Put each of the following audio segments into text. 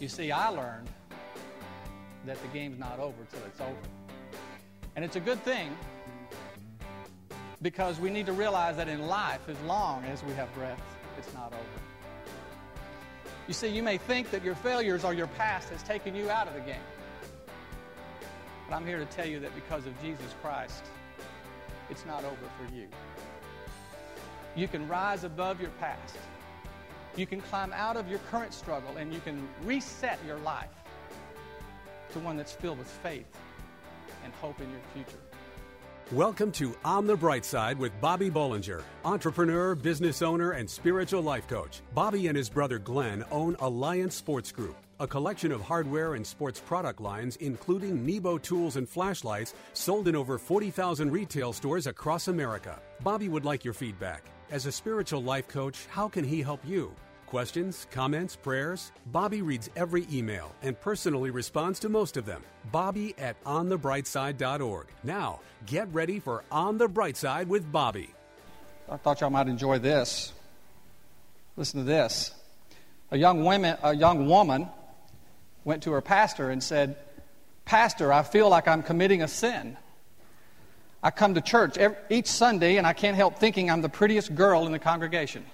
You see, I learned that the game's not over till it's over. And it's a good thing because we need to realize that in life, as long as we have breath, it's not over. You see, you may think that your failures or your past has taken you out of the game. But I'm here to tell you that because of Jesus Christ, it's not over for you. You can rise above your past. You can climb out of your current struggle and you can reset your life to one that's filled with faith and hope in your future. Welcome to On the Bright Side with Bobby Bollinger, entrepreneur, business owner, and spiritual life coach. Bobby and his brother Glenn own Alliance Sports Group, a collection of hardware and sports product lines, including Nebo tools and flashlights, sold in over 40,000 retail stores across America. Bobby would like your feedback. As a spiritual life coach, how can he help you? Questions, comments, prayers? Bobby reads every email and personally responds to most of them. Bobby at onthebrightside.org. Now, get ready for On the Bright Side with Bobby. I thought y'all might enjoy this. Listen to this. A young, woman, a young woman went to her pastor and said, Pastor, I feel like I'm committing a sin. I come to church every, each Sunday and I can't help thinking I'm the prettiest girl in the congregation.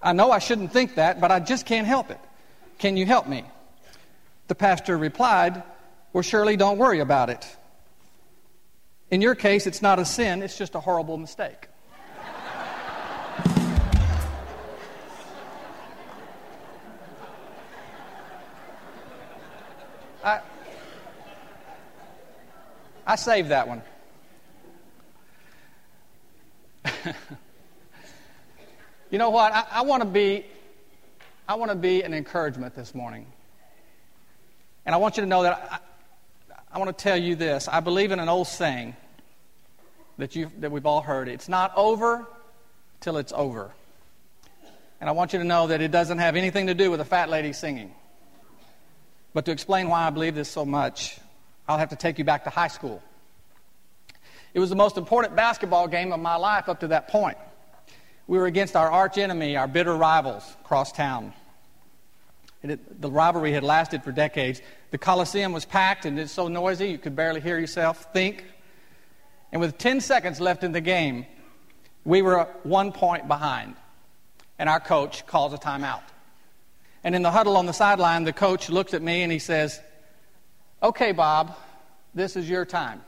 I know I shouldn't think that, but I just can't help it. Can you help me? The pastor replied, Well, Shirley, don't worry about it. In your case, it's not a sin, it's just a horrible mistake. I, I saved that one. you know what? I, I want to be I want to be an encouragement this morning. And I want you to know that I, I want to tell you this. I believe in an old saying that, you that we've all heard. It's not over till it's over. And I want you to know that it doesn't have anything to do with a fat lady singing. But to explain why I believe this so much, I'll have to take you back to high school. It was the most important basketball game of my life up to that point. We were against our arch enemy, our bitter rivals across town. It, the rivalry had lasted for decades. The Coliseum was packed and it's so noisy you could barely hear yourself think. And with 10 seconds left in the game, we were one point behind. And our coach calls a timeout. And in the huddle on the sideline, the coach looks at me and he says, Okay, Bob, this is your time.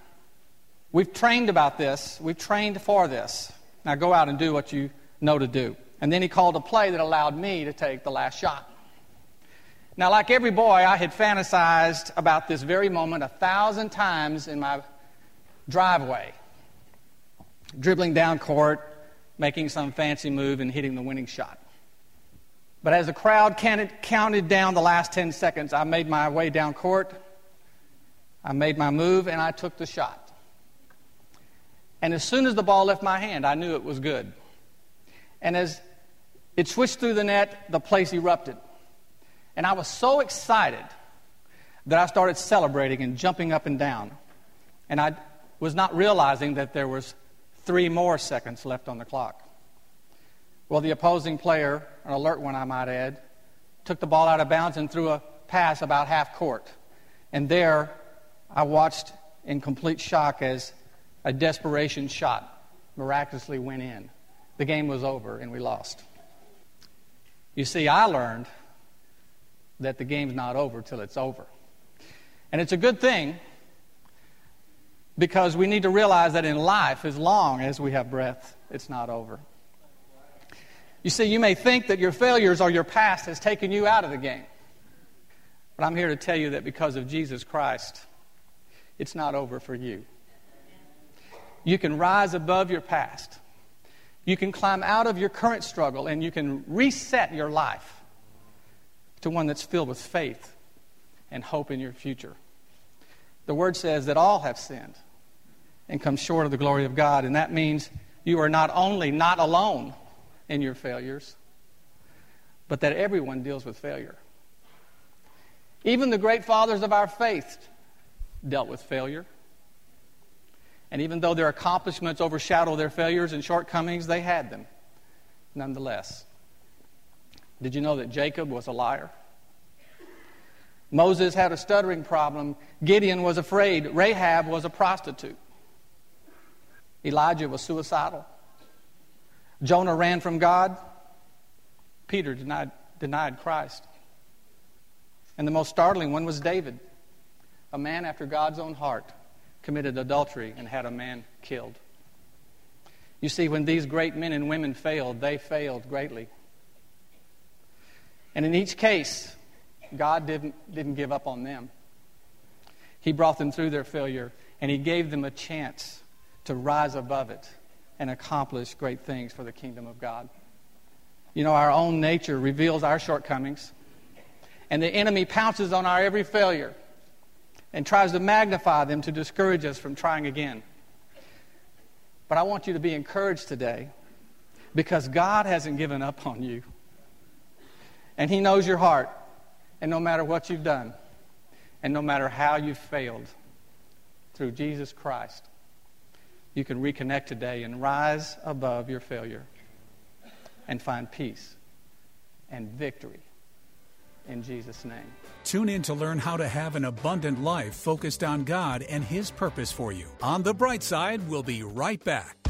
We've trained about this, we've trained for this. Now go out and do what you know to do. And then he called a play that allowed me to take the last shot. Now, like every boy, I had fantasized about this very moment a thousand times in my driveway, dribbling down court, making some fancy move, and hitting the winning shot. But as the crowd counted down the last 10 seconds, I made my way down court, I made my move, and I took the shot. And as soon as the ball left my hand, I knew it was good. And as it switched through the net, the place erupted. And I was so excited that I started celebrating and jumping up and down. And I was not realizing that there was three more seconds left on the clock. Well, the opposing player, an alert one I might add, took the ball out of bounds and threw a pass about half court. And there, I watched in complete shock as a desperation shot miraculously went in. The game was over and we lost. You see, I learned that the game's not over till it's over. And it's a good thing because we need to realize that in life, as long as we have breath, it's not over. You see, you may think that your failures or your past has taken you out of the game. But I'm here to tell you that because of Jesus Christ, it's not over for you. You can rise above your past. You can climb out of your current struggle and you can reset your life to one that's filled with faith and hope in your future. The word says that all have sinned and come short of the glory of God, and that means you are not only not alone in your failures, but that everyone deals with failure. Even the great fathers of our faith dealt with failure. And even though their accomplishments overshadow their failures and shortcomings, they had them nonetheless. Did you know that Jacob was a liar? Moses had a stuttering problem. Gideon was afraid. Rahab was a prostitute. Elijah was suicidal. Jonah ran from God. Peter denied, denied Christ. And the most startling one was David, a man after God's own heart, committed adultery and had a man killed. You see, when these great men and women failed, they failed greatly. And in each case, God didn't, didn't give up on them. He brought them through their failure, and He gave them a chance to rise above it and accomplish great things for the kingdom of God. You know, our own nature reveals our shortcomings, and the enemy pounces on our every failure and tries to magnify them to discourage us from trying again. But I want you to be encouraged today because God hasn't given up on you. And He knows your heart. And no matter what you've done, and no matter how you've failed, through Jesus Christ, you can reconnect today and rise above your failure and find peace and victory in Jesus' name. Tune in to learn how to have an abundant life focused on God and His purpose for you. On the bright side, we'll be right back.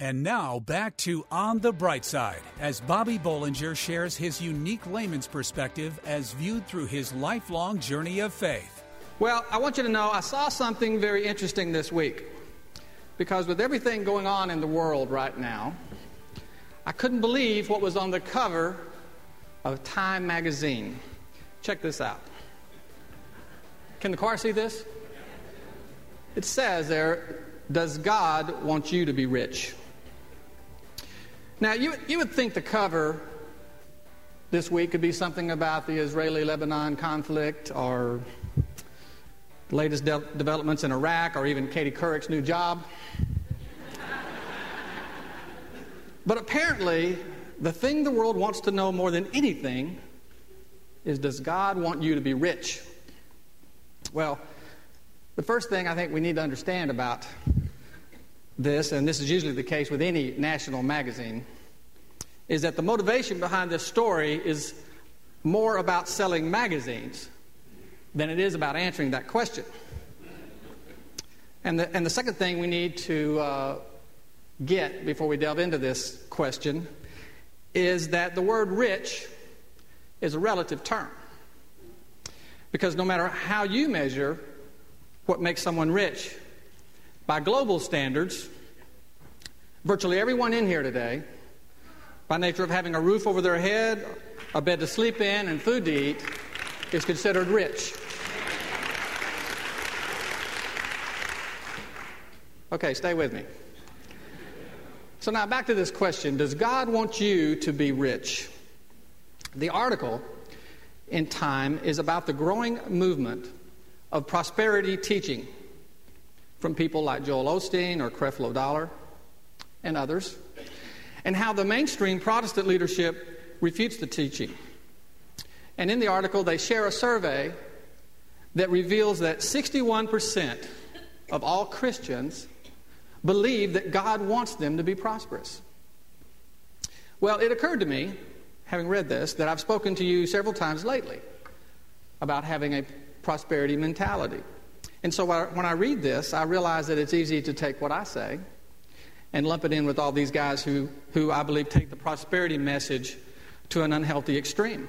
And now back to On the Bright Side as Bobby Bollinger shares his unique layman's perspective as viewed through his lifelong journey of faith. Well, I want you to know I saw something very interesting this week. Because with everything going on in the world right now, I couldn't believe what was on the cover of Time magazine. Check this out. Can the car see this? It says there, Does God want you to be rich? Now, you, you would think the cover this week could be something about the Israeli Lebanon conflict or the latest de- developments in Iraq or even Katie Couric's new job. but apparently, the thing the world wants to know more than anything is does God want you to be rich? Well, the first thing I think we need to understand about this, and this is usually the case with any national magazine, is that the motivation behind this story is more about selling magazines than it is about answering that question. And the, and the second thing we need to uh, get before we delve into this question is that the word rich is a relative term. Because no matter how you measure what makes someone rich, by global standards, virtually everyone in here today, by nature of having a roof over their head, a bed to sleep in, and food to eat, is considered rich. Okay, stay with me. So now back to this question Does God want you to be rich? The article in Time is about the growing movement of prosperity teaching from people like Joel Osteen or Creflo Dollar and others, and how the mainstream Protestant leadership refutes the teaching. And in the article, they share a survey that reveals that 61% of all Christians believe that God wants them to be prosperous. Well, it occurred to me, having read this, that I've spoken to you several times lately about having a prosperity mentality. And so when I read this, I realize that it's easy to take what I say and lump it in with all these guys who, who I believe take the prosperity message to an unhealthy extreme.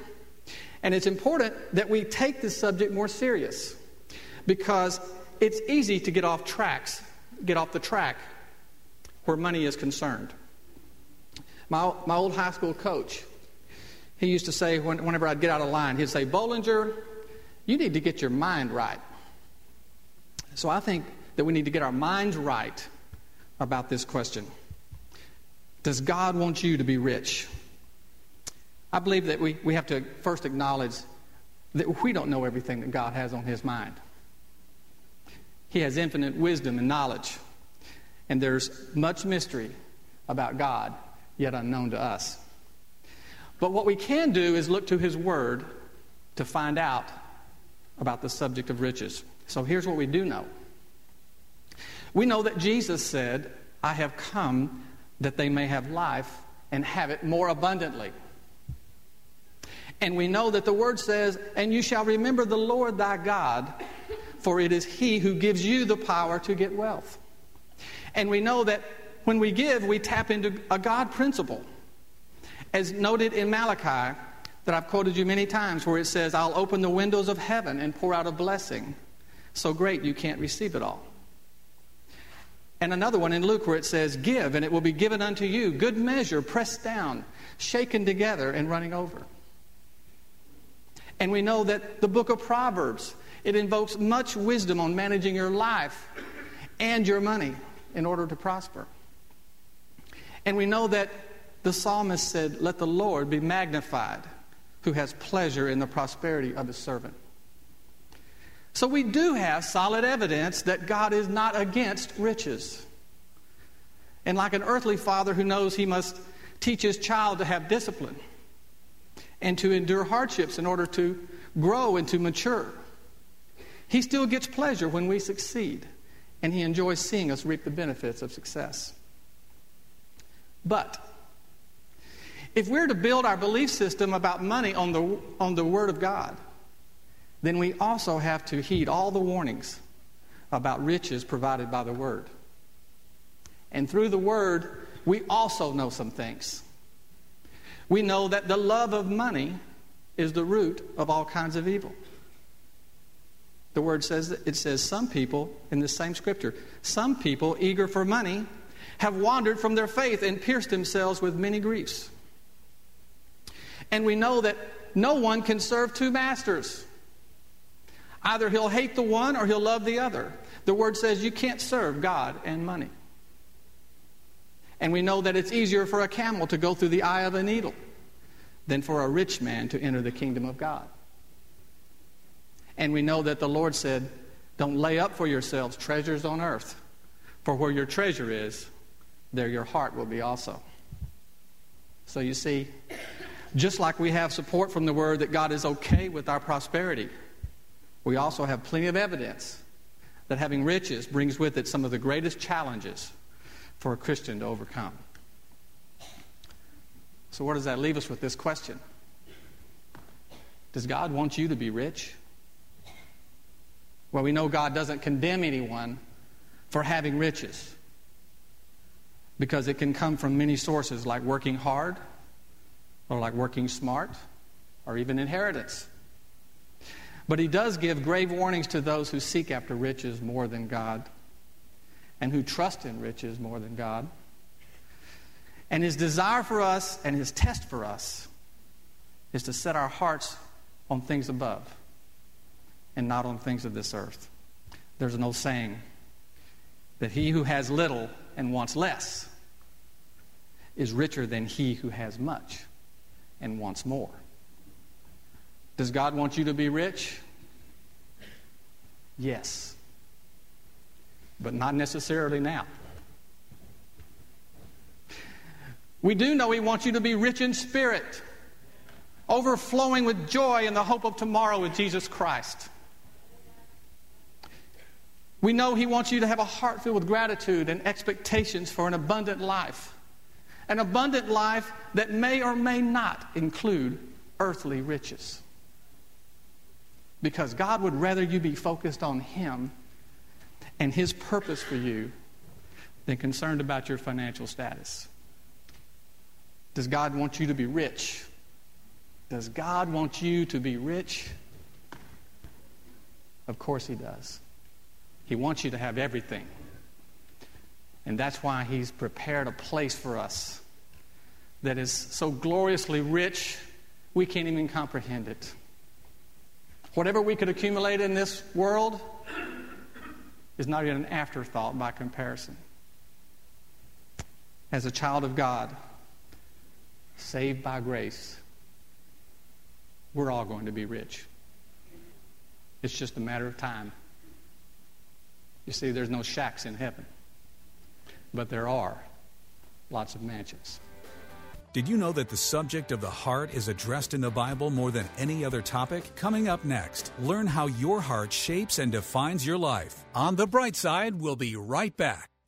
And it's important that we take this subject more serious. because it's easy to get off tracks, get off the track where money is concerned. My, my old high school coach, he used to say when, whenever I'd get out of line, he'd say, Bollinger, you need to get your mind right. So I think that we need to get our minds right about this question Does God want you to be rich? I believe that we, we have to first acknowledge that we don't know everything that God has on his mind. He has infinite wisdom and knowledge, and there's much mystery about God yet unknown to us. But what we can do is look to his word to find out about the subject of riches. So here's what we do know. We know that Jesus said, I have come that they may have life and have it more abundantly. And we know that the word says, And you shall remember the Lord thy God, for it is he who gives you the power to get wealth. And we know that when we give, we tap into a God principle. As noted in Malachi, that I've quoted you many times, where it says, I'll open the windows of heaven and pour out a blessing so great you can't receive it all. And another one in Luke where it says, Give, and it will be given unto you, good measure, pressed down, shaken together, and running over. And we know that the book of Proverbs, it invokes much wisdom on managing your life and your money in order to prosper. And we know that the psalmist said, Let the Lord be magnified, who has pleasure in the prosperity of his servant. So we do have solid evidence that God is not against riches. And like an earthly father who knows he must teach his child to have discipline and to endure hardships in order to grow and to mature, he still gets pleasure when we succeed, and he enjoys seeing us reap the benefits of success. But if we're to build our belief system about money on the, on the Word of God, then we also have to heed all the warnings about riches provided by the Word. And through the Word, we also know some things. We know that the love of money is the root of all kinds of evil. The word says it says some people in the same scripture, some people eager for money have wandered from their faith and pierced themselves with many griefs. And we know that no one can serve two masters. Either he'll hate the one or he'll love the other. The word says you can't serve God and money. And we know that it's easier for a camel to go through the eye of a needle than for a rich man to enter the kingdom of God. And we know that the Lord said, Don't lay up for yourselves treasures on earth, for where your treasure is, there your heart will be also. So you see, just like we have support from the word that God is okay with our prosperity, we also have plenty of evidence that having riches brings with it some of the greatest challenges for a Christian to overcome. So, where does that leave us with this question? Does God want you to be rich? Well, we know God doesn't condemn anyone for having riches because it can come from many sources like working hard or like working smart or even inheritance. But he does give grave warnings to those who seek after riches more than God and who trust in riches more than God. And his desire for us and his test for us is to set our hearts on things above and not on things of this earth. There's an old saying that he who has little and wants less is richer than he who has much and wants more. Does God want you to be rich? Yes. But not necessarily now. We do know He wants you to be rich in spirit, overflowing with joy and the hope of tomorrow with Jesus Christ. We know He wants you to have a heart filled with gratitude and expectations for an abundant life. An abundant life that may or may not include earthly riches. Because God would rather you be focused on Him and His purpose for you than concerned about your financial status. Does God want you to be rich? Does God want you to be rich? Of course He does. He wants you to have everything. And that's why He's prepared a place for us that is so gloriously rich, we can't even comprehend it. Whatever we could accumulate in this world is not even an afterthought by comparison. As a child of God, saved by grace, we're all going to be rich. It's just a matter of time. You see, there's no shacks in heaven, but there are lots of mansions. Did you know that the subject of the heart is addressed in the Bible more than any other topic? Coming up next, learn how your heart shapes and defines your life. On the bright side, we'll be right back.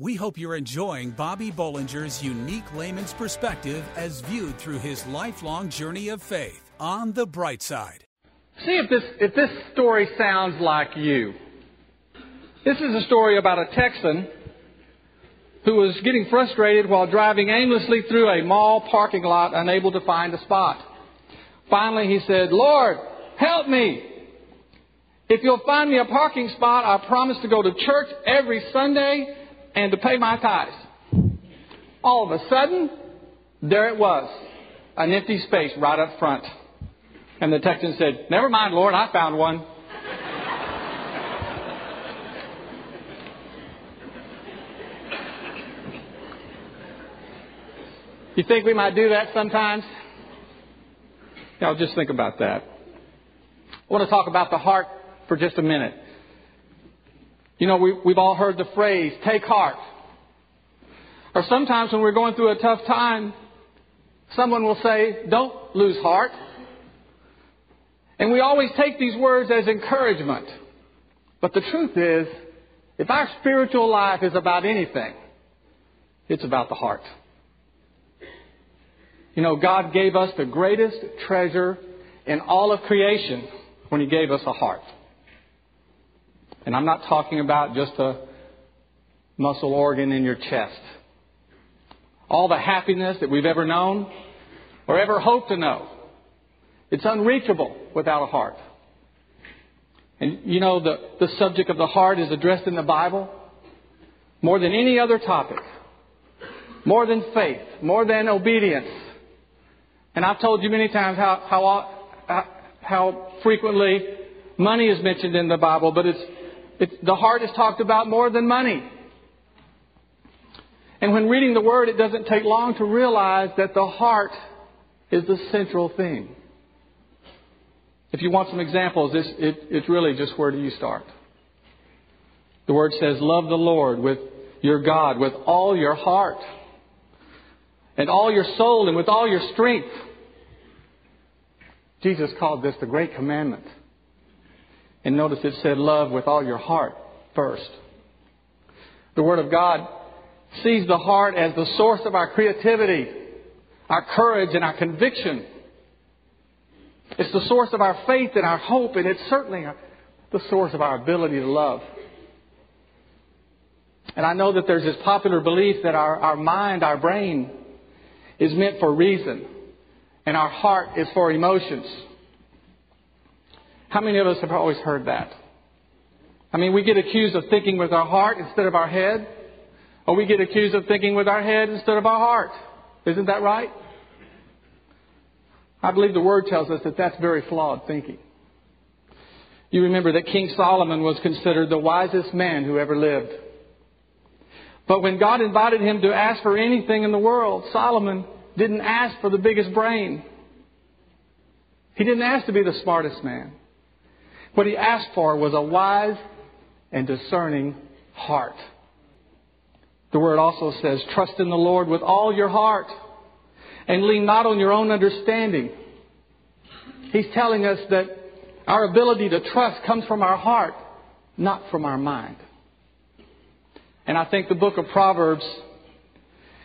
We hope you're enjoying Bobby Bollinger's unique layman's perspective as viewed through his lifelong journey of faith on the bright side. See if this, if this story sounds like you. This is a story about a Texan who was getting frustrated while driving aimlessly through a mall parking lot, unable to find a spot. Finally, he said, Lord, help me. If you'll find me a parking spot, I promise to go to church every Sunday and to pay my tithes. All of a sudden, there it was, an empty space right up front. And the Texan said, Never mind, Lord, I found one. you think we might do that sometimes? Now, just think about that. I want to talk about the heart for just a minute. You know, we, we've all heard the phrase, take heart. Or sometimes when we're going through a tough time, someone will say, don't lose heart. And we always take these words as encouragement. But the truth is, if our spiritual life is about anything, it's about the heart. You know, God gave us the greatest treasure in all of creation when He gave us a heart. And I'm not talking about just a muscle organ in your chest. All the happiness that we've ever known or ever hoped to know, it's unreachable without a heart. And you know, the, the subject of the heart is addressed in the Bible more than any other topic, more than faith, more than obedience. And I've told you many times how, how, how frequently money is mentioned in the Bible, but it's it's, the heart is talked about more than money. And when reading the Word, it doesn't take long to realize that the heart is the central thing. If you want some examples, this, it, it's really just where do you start? The Word says, Love the Lord with your God, with all your heart, and all your soul, and with all your strength. Jesus called this the great commandment. And notice it said love with all your heart first. The Word of God sees the heart as the source of our creativity, our courage, and our conviction. It's the source of our faith and our hope, and it's certainly the source of our ability to love. And I know that there's this popular belief that our, our mind, our brain, is meant for reason, and our heart is for emotions. How many of us have always heard that? I mean, we get accused of thinking with our heart instead of our head, or we get accused of thinking with our head instead of our heart. Isn't that right? I believe the Word tells us that that's very flawed thinking. You remember that King Solomon was considered the wisest man who ever lived. But when God invited him to ask for anything in the world, Solomon didn't ask for the biggest brain. He didn't ask to be the smartest man. What he asked for was a wise and discerning heart. The word also says, trust in the Lord with all your heart and lean not on your own understanding. He's telling us that our ability to trust comes from our heart, not from our mind. And I think the book of Proverbs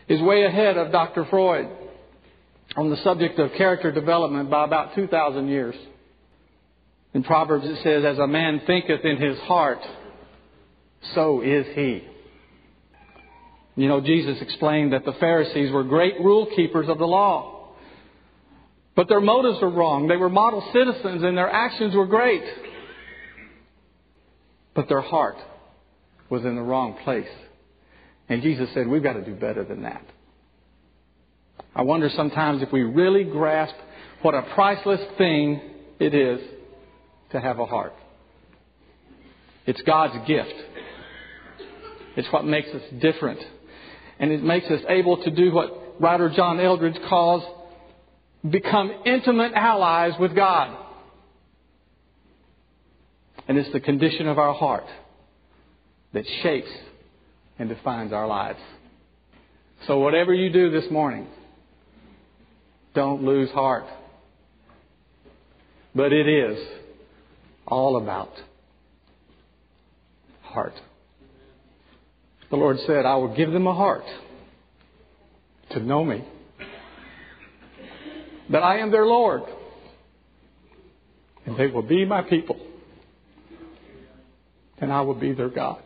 is way ahead of Dr. Freud on the subject of character development by about 2,000 years. In Proverbs it says, As a man thinketh in his heart, so is he. You know, Jesus explained that the Pharisees were great rule keepers of the law. But their motives were wrong. They were model citizens and their actions were great. But their heart was in the wrong place. And Jesus said, We've got to do better than that. I wonder sometimes if we really grasp what a priceless thing it is to have a heart. It's God's gift. It's what makes us different. And it makes us able to do what writer John Eldredge calls become intimate allies with God. And it's the condition of our heart that shapes and defines our lives. So, whatever you do this morning, don't lose heart. But it is all about heart. The Lord said, I will give them a heart to know me, that I am their Lord, and they will be my people, and I will be their God.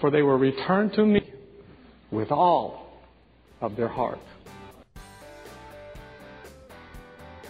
For they will return to me with all of their heart.